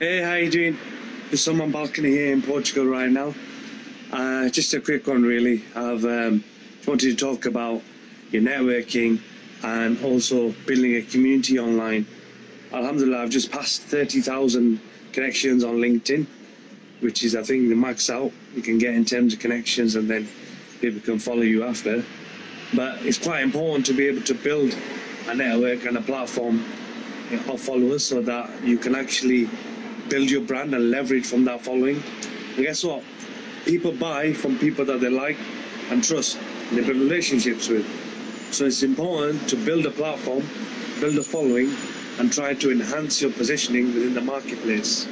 Hey, how you doing? There's someone balcony here in Portugal right now. Uh, just a quick one, really. I've um, wanted to talk about your networking and also building a community online. Alhamdulillah, I've just passed 30,000 connections on LinkedIn, which is, I think, the max out you can get in terms of connections, and then people can follow you after. But it's quite important to be able to build a network and a platform of followers so that you can actually build your brand and leverage from that following. And guess what? People buy from people that they like and trust and they build relationships with. So it's important to build a platform, build a following, and try to enhance your positioning within the marketplace.